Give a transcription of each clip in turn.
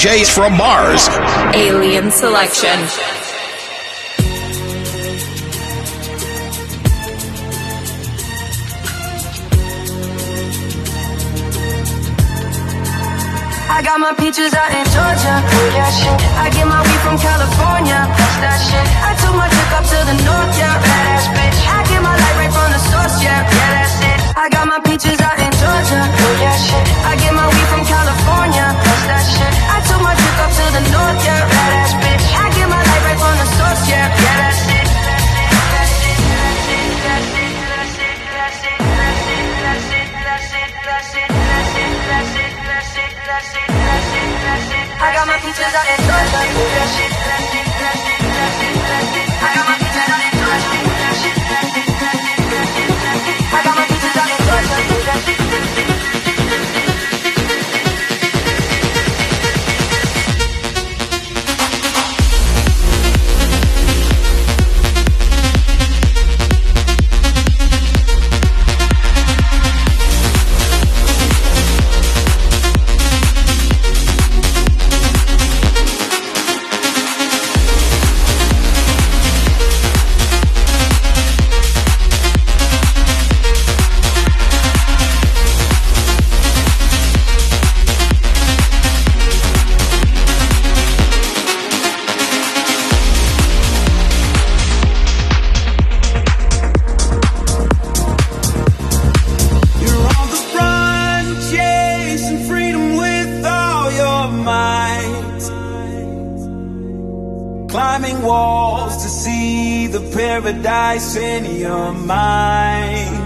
DJs from Mars. Alien Selection. I got my peaches out in Georgia. Yeah, shit. I get my weed from California. That's that shit. I took my chick up to the north, yeah. Badass bitch. I get my light right from the source, yeah. Yeah, that's it. I got my peaches out in Georgia. Oh, shit. I get my weed from California. I took my chick up to the north, yeah. Badass bitch. I get my light right from the source, yeah. Yeah, that's it. That's it. That's it. That's it. That's Climbing walls to see the paradise in your mind.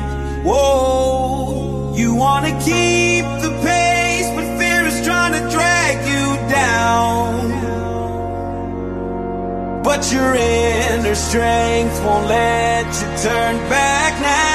Whoa, you wanna keep the pace, but fear is trying to drag you down. But your inner strength won't let you turn back now.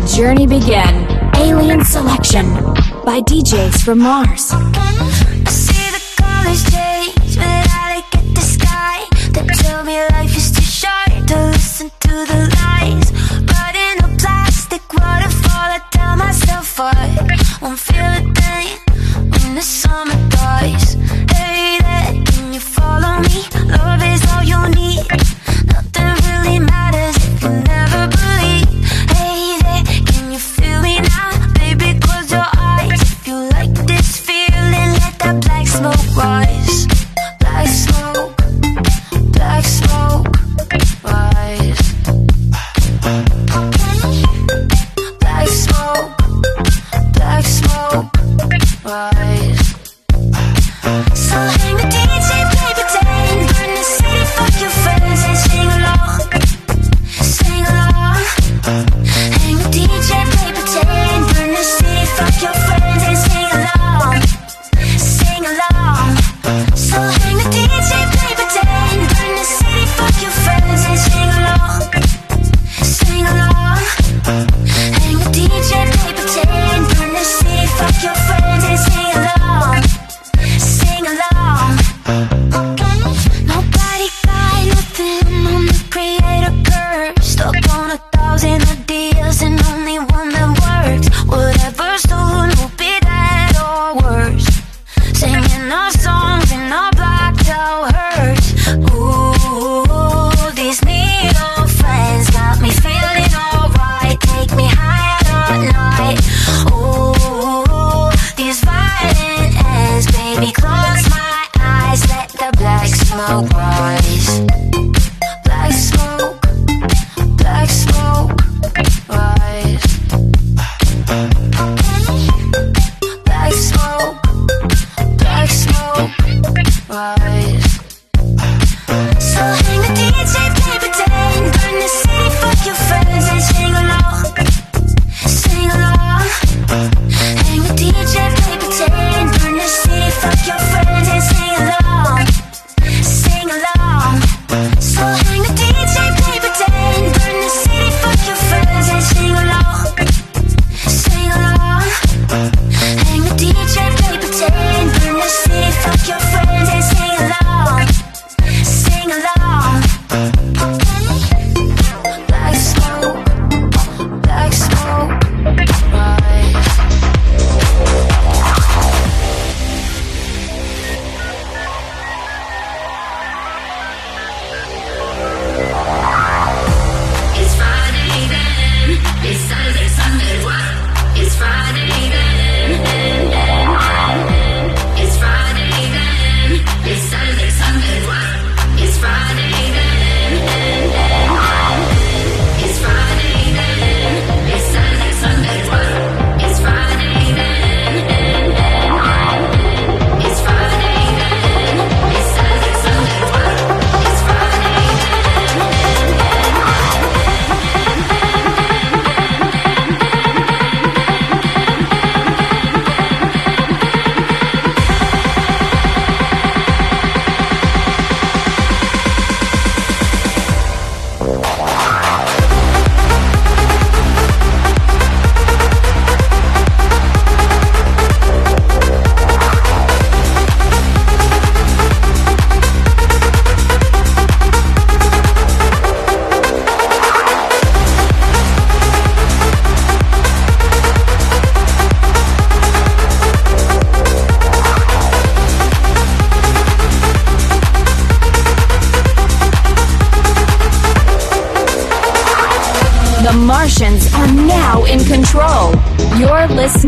The journey begin. Alien Selection by DJs from Mars. I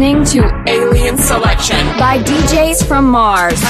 listening to Alien Selection by DJs from Mars.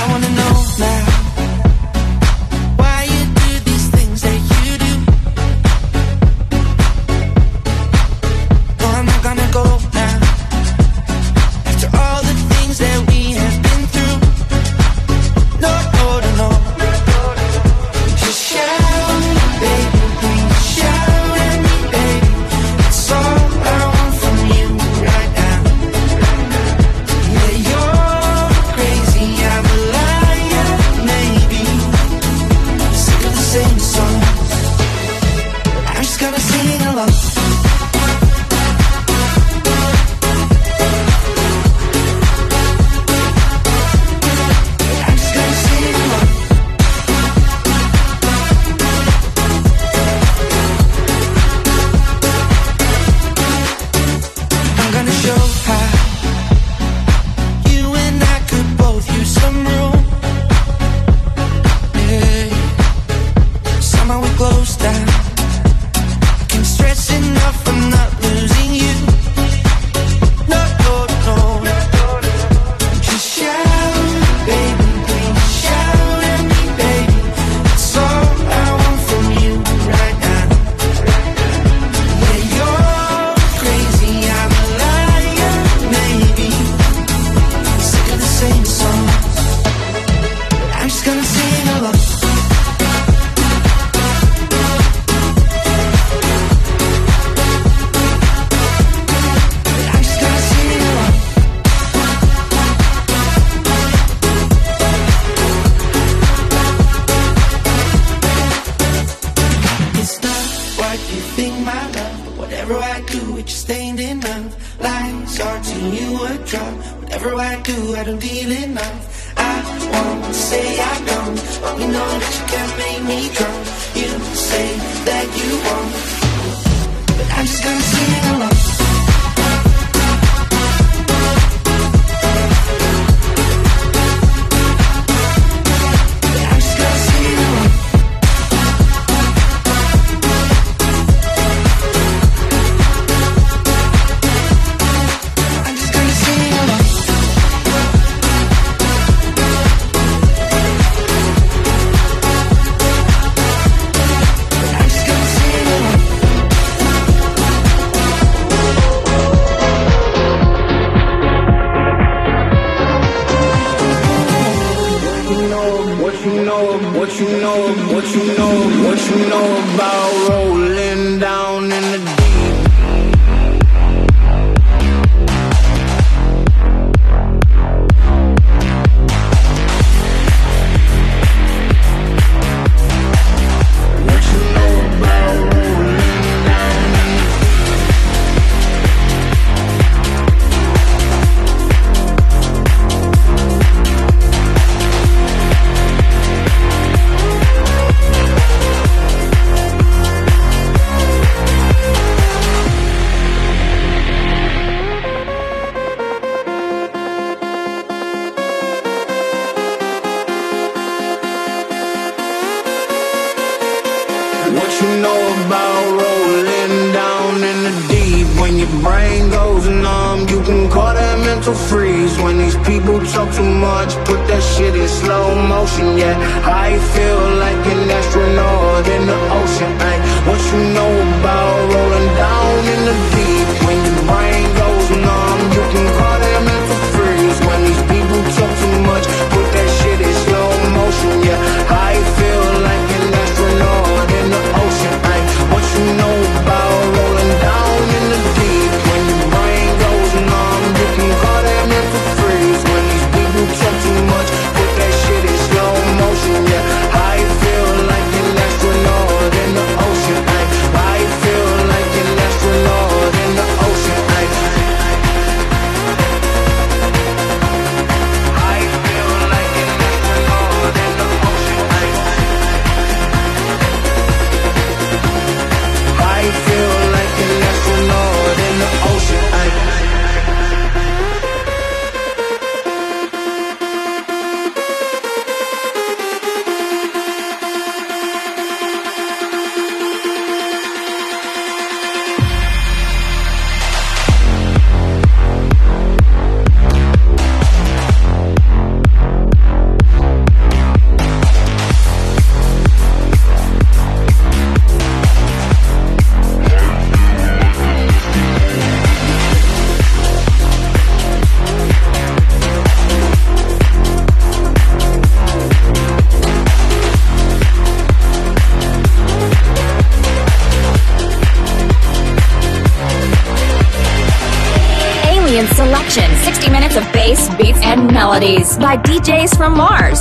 Melodies by DJs from Mars.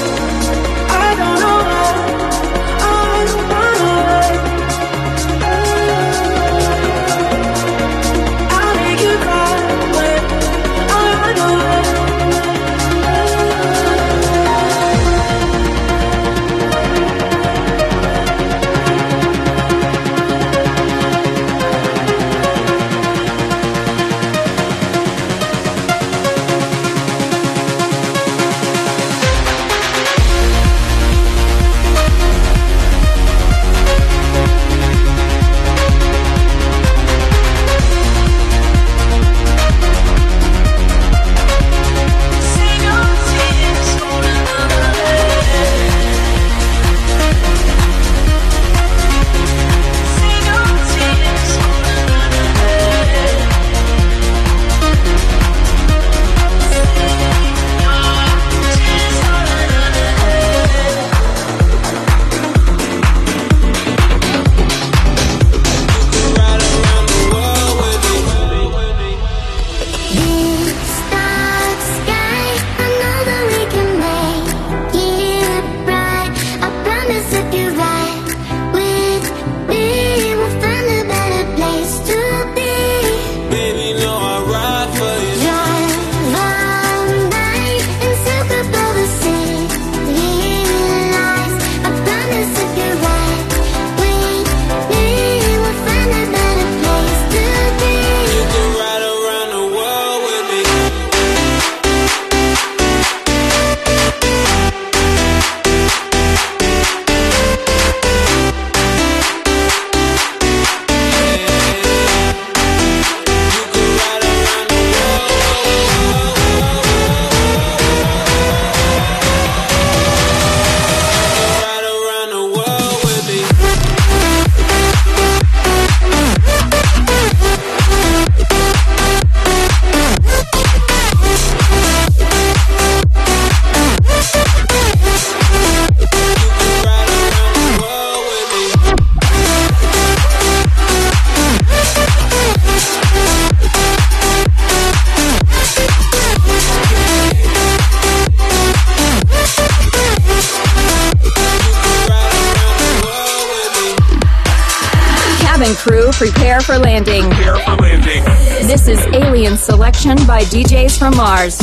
For landing. Prepare for landing. This is Alien Selection by DJs from Mars.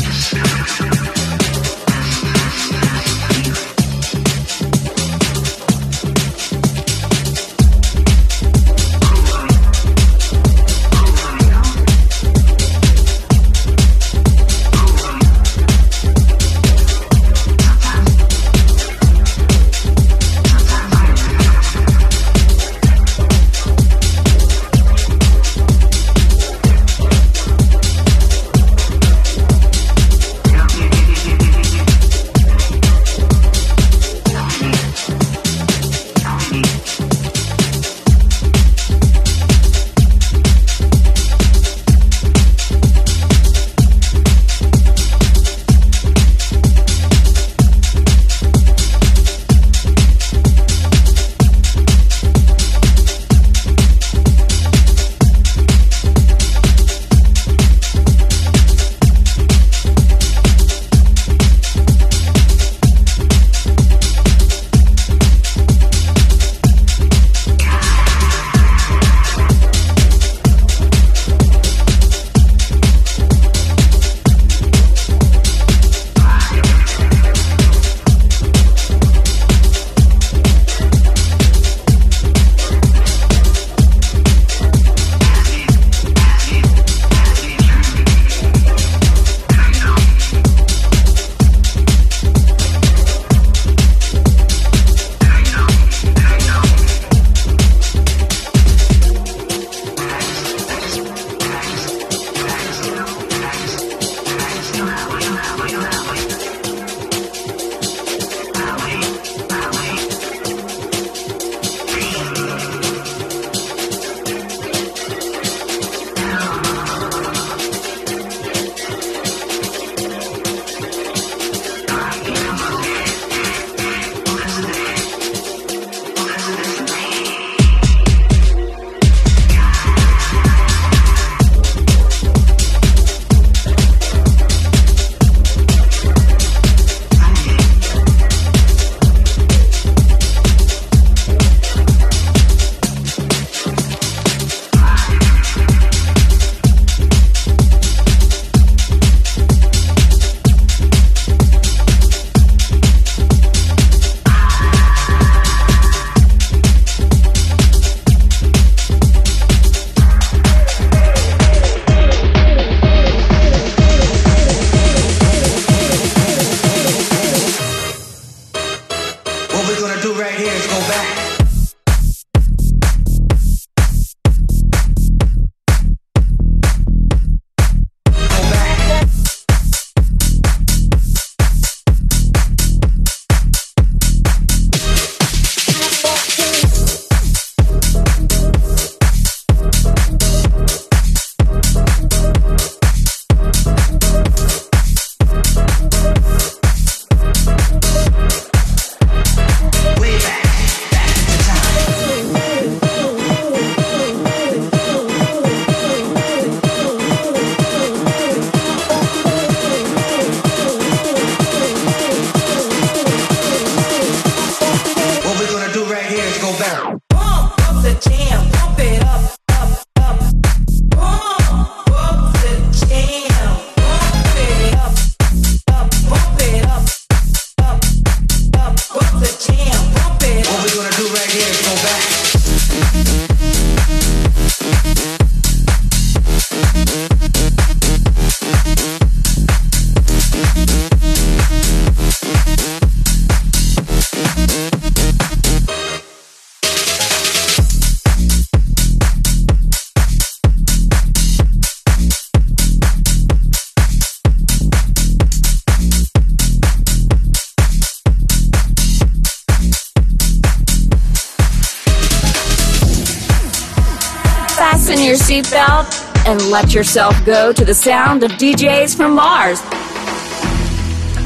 Let yourself go to the sound of DJs from Mars.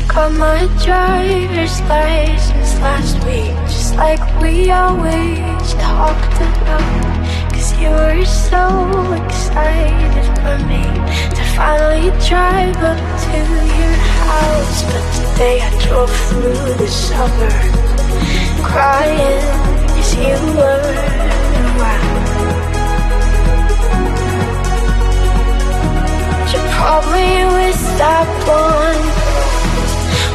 Got my driver's license last week, just like we always talked about. Cause you were so excited for me to finally drive up to your house. But today I drove through the suburbs crying as you were around. caught me with that one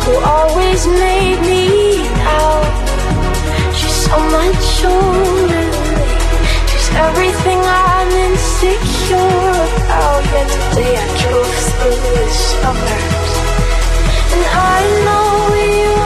who always made me out. She's so much older. She's everything I'm insecure about. Yet today I drove through the suburbs, and I know you.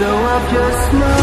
though I've just smiled.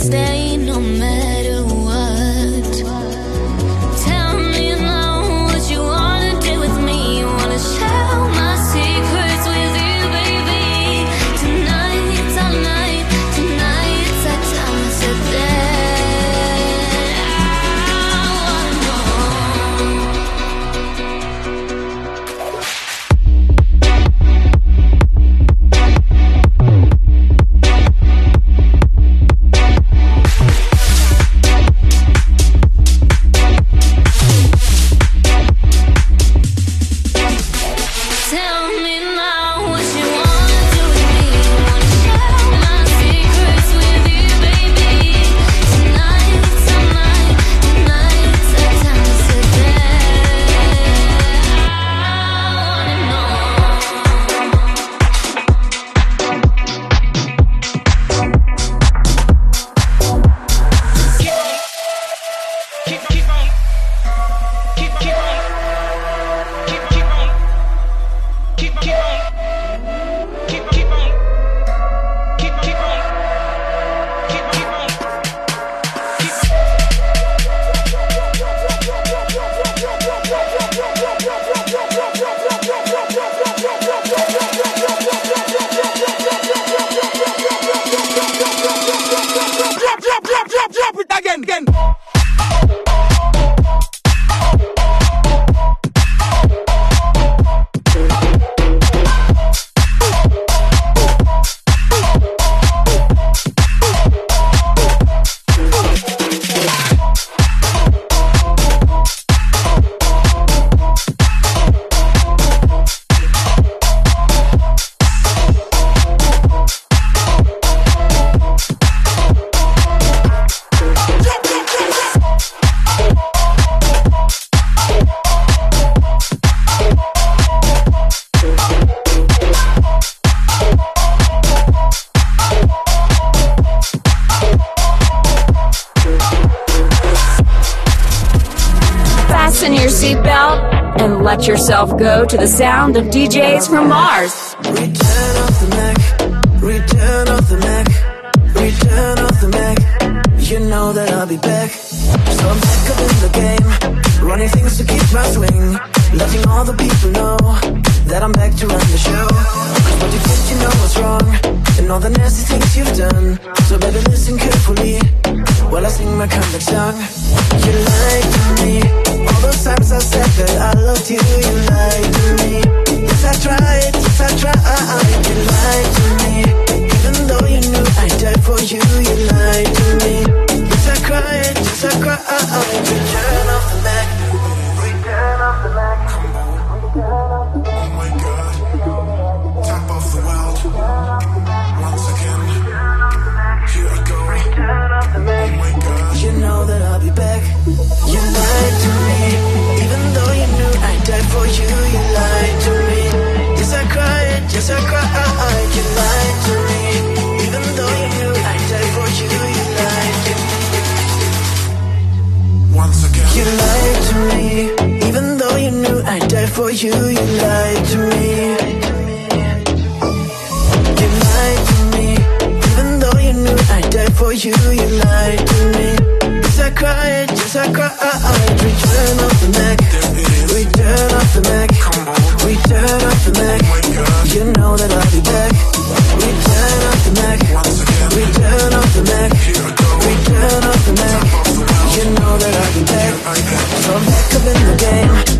stain on me. Yourself go to the sound of DJs from Mars. Return of the Mack, return of the Mack, return of the Mack. You know that I'll be back. So I'm back up in the game, running things to keep my swing, letting all the people know that I'm back to run the show. Cause what you did, you know was wrong, and all the nasty things you've done. So baby, listen carefully while I sing my comeback song. You lied to me, those times I said that I loved you, you lied to me. Yes, I tried, yes, I tried. You lied to me, even though you knew I'd die for you, you lied to me. Yes, I cried, yes, I cried. Return of the Mack, return of the Mack. Oh my god. Top of the world. Once again. Here I go. Oh my god. You know that I'll be back. For you. You lied to me. Yes, I cried. Yes, I cried. You lied to me, even though you knew I'd die for you. You lied to me. Once again. You lied to me, even though you knew I'd die for you. You lied to me. You lied to me, even though you knew I'd die for you. You lied to me. Yes, I cried, yes, I cried. Return of the Mack, return of the Mack, return of the Mack. You know that I'll be back. Return of the Mack, return of the Mack, return of the Mack. You know that I'll be back. So I'm back up in the game.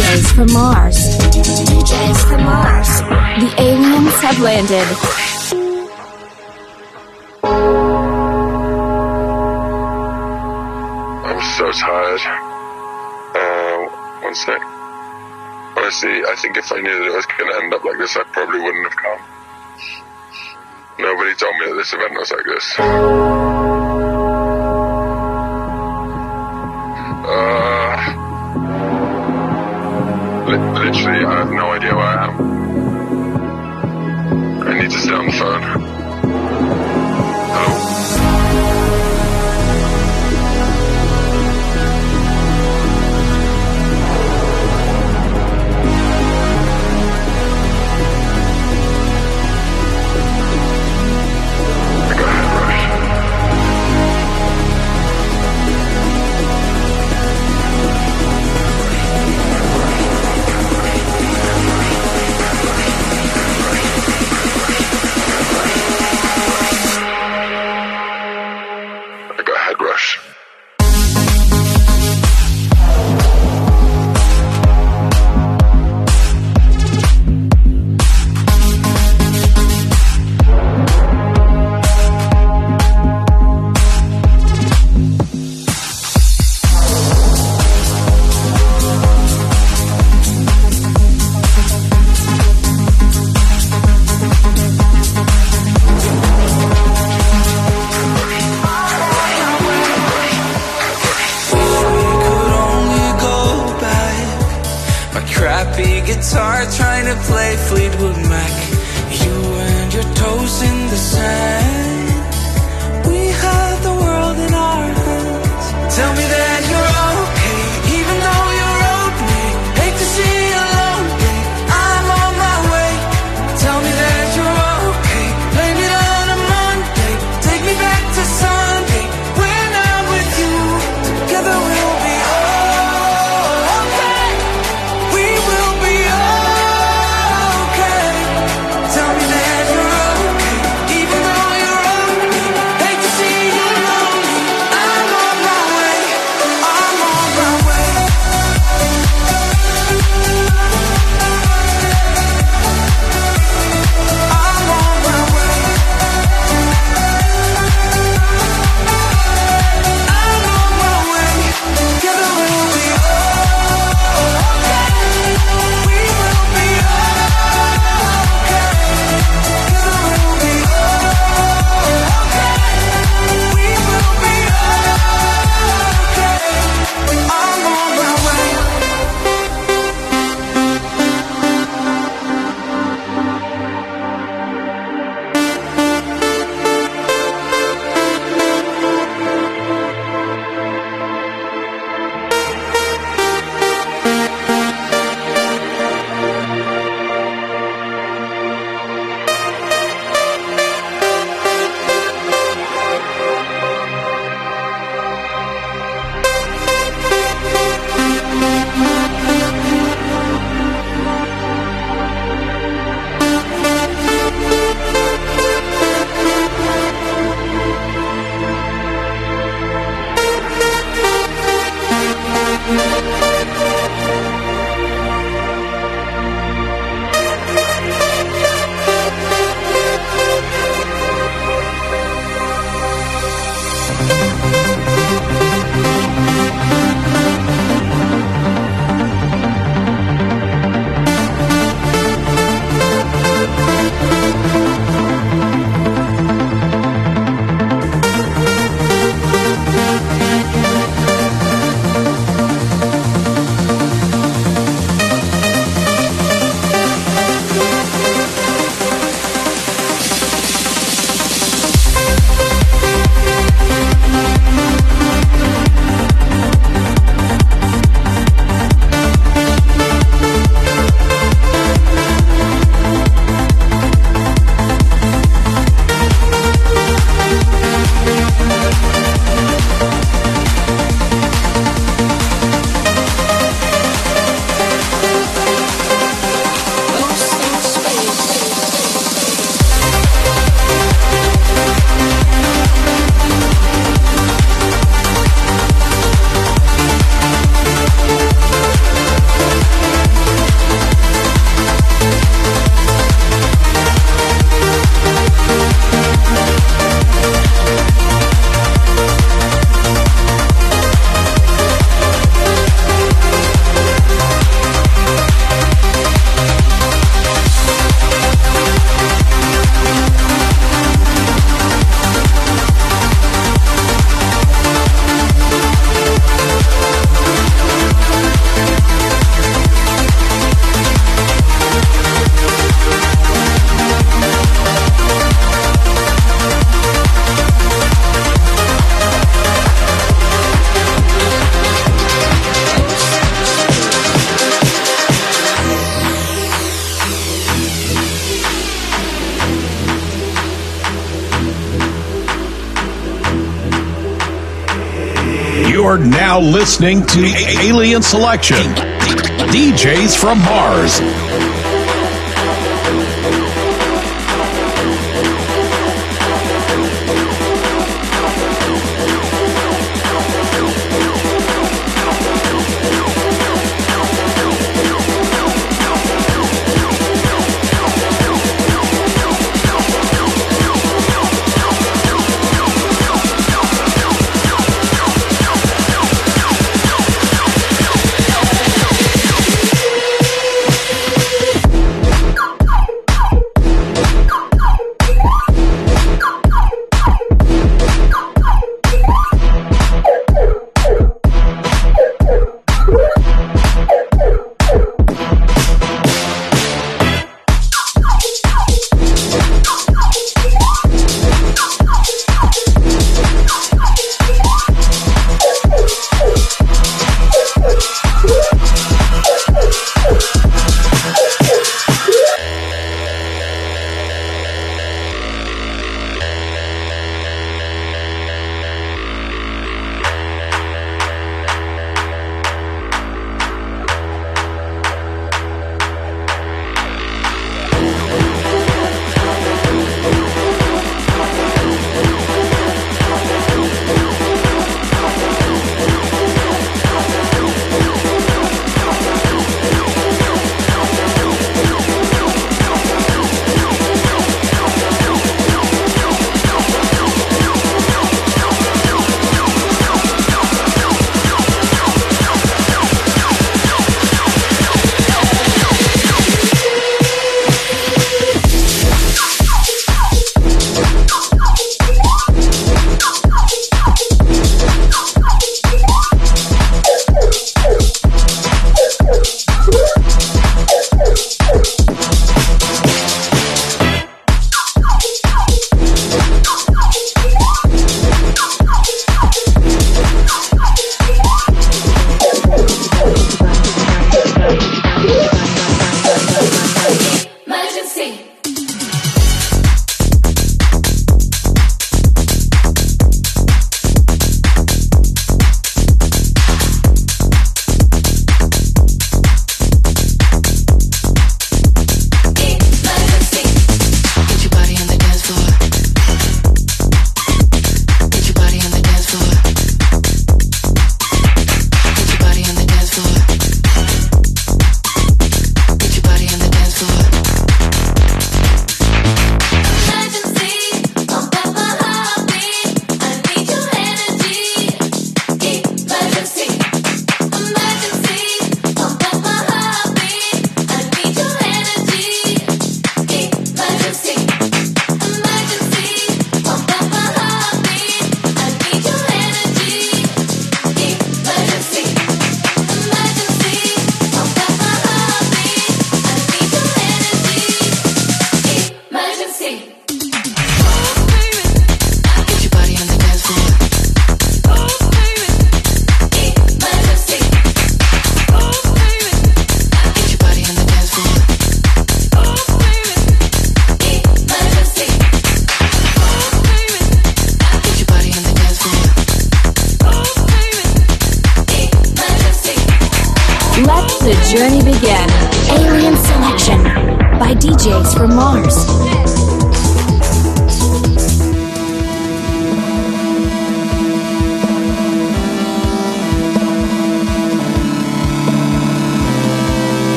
DJs from Mars. DJs from Mars. The aliens have landed. I'm so tired. Uh, one sec. Honestly, I think if I knew that it was going to end up like this, I probably wouldn't have come. Nobody told me that this event was like this. literally, I have no idea where I am. I need to stay on the phone. play Fleetwood You're now listening to Alien Selection. DJs from Mars.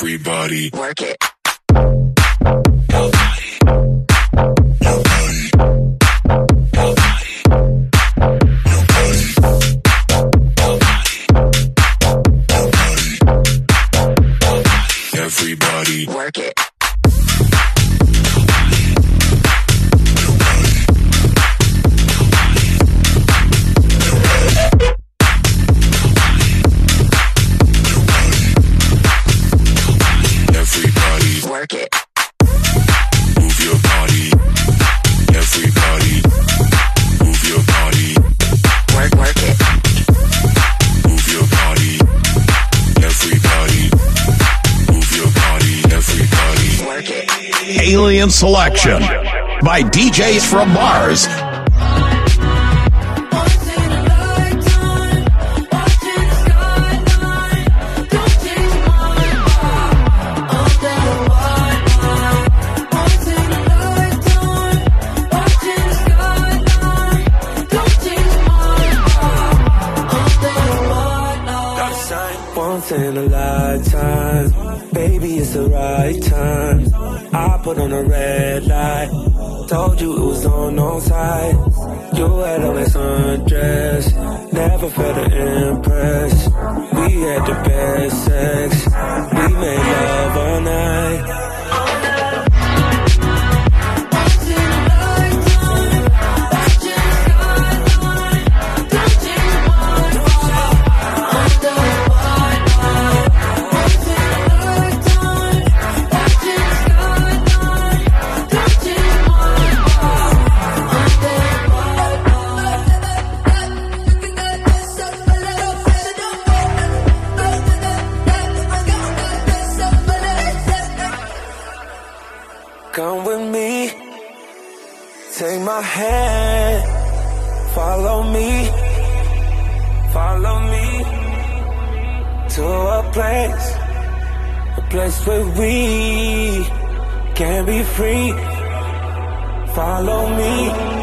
everybody. Work it. selection by DJs from Mars. do my hand. Follow me, follow me to a place, a place where we can be free. Follow me.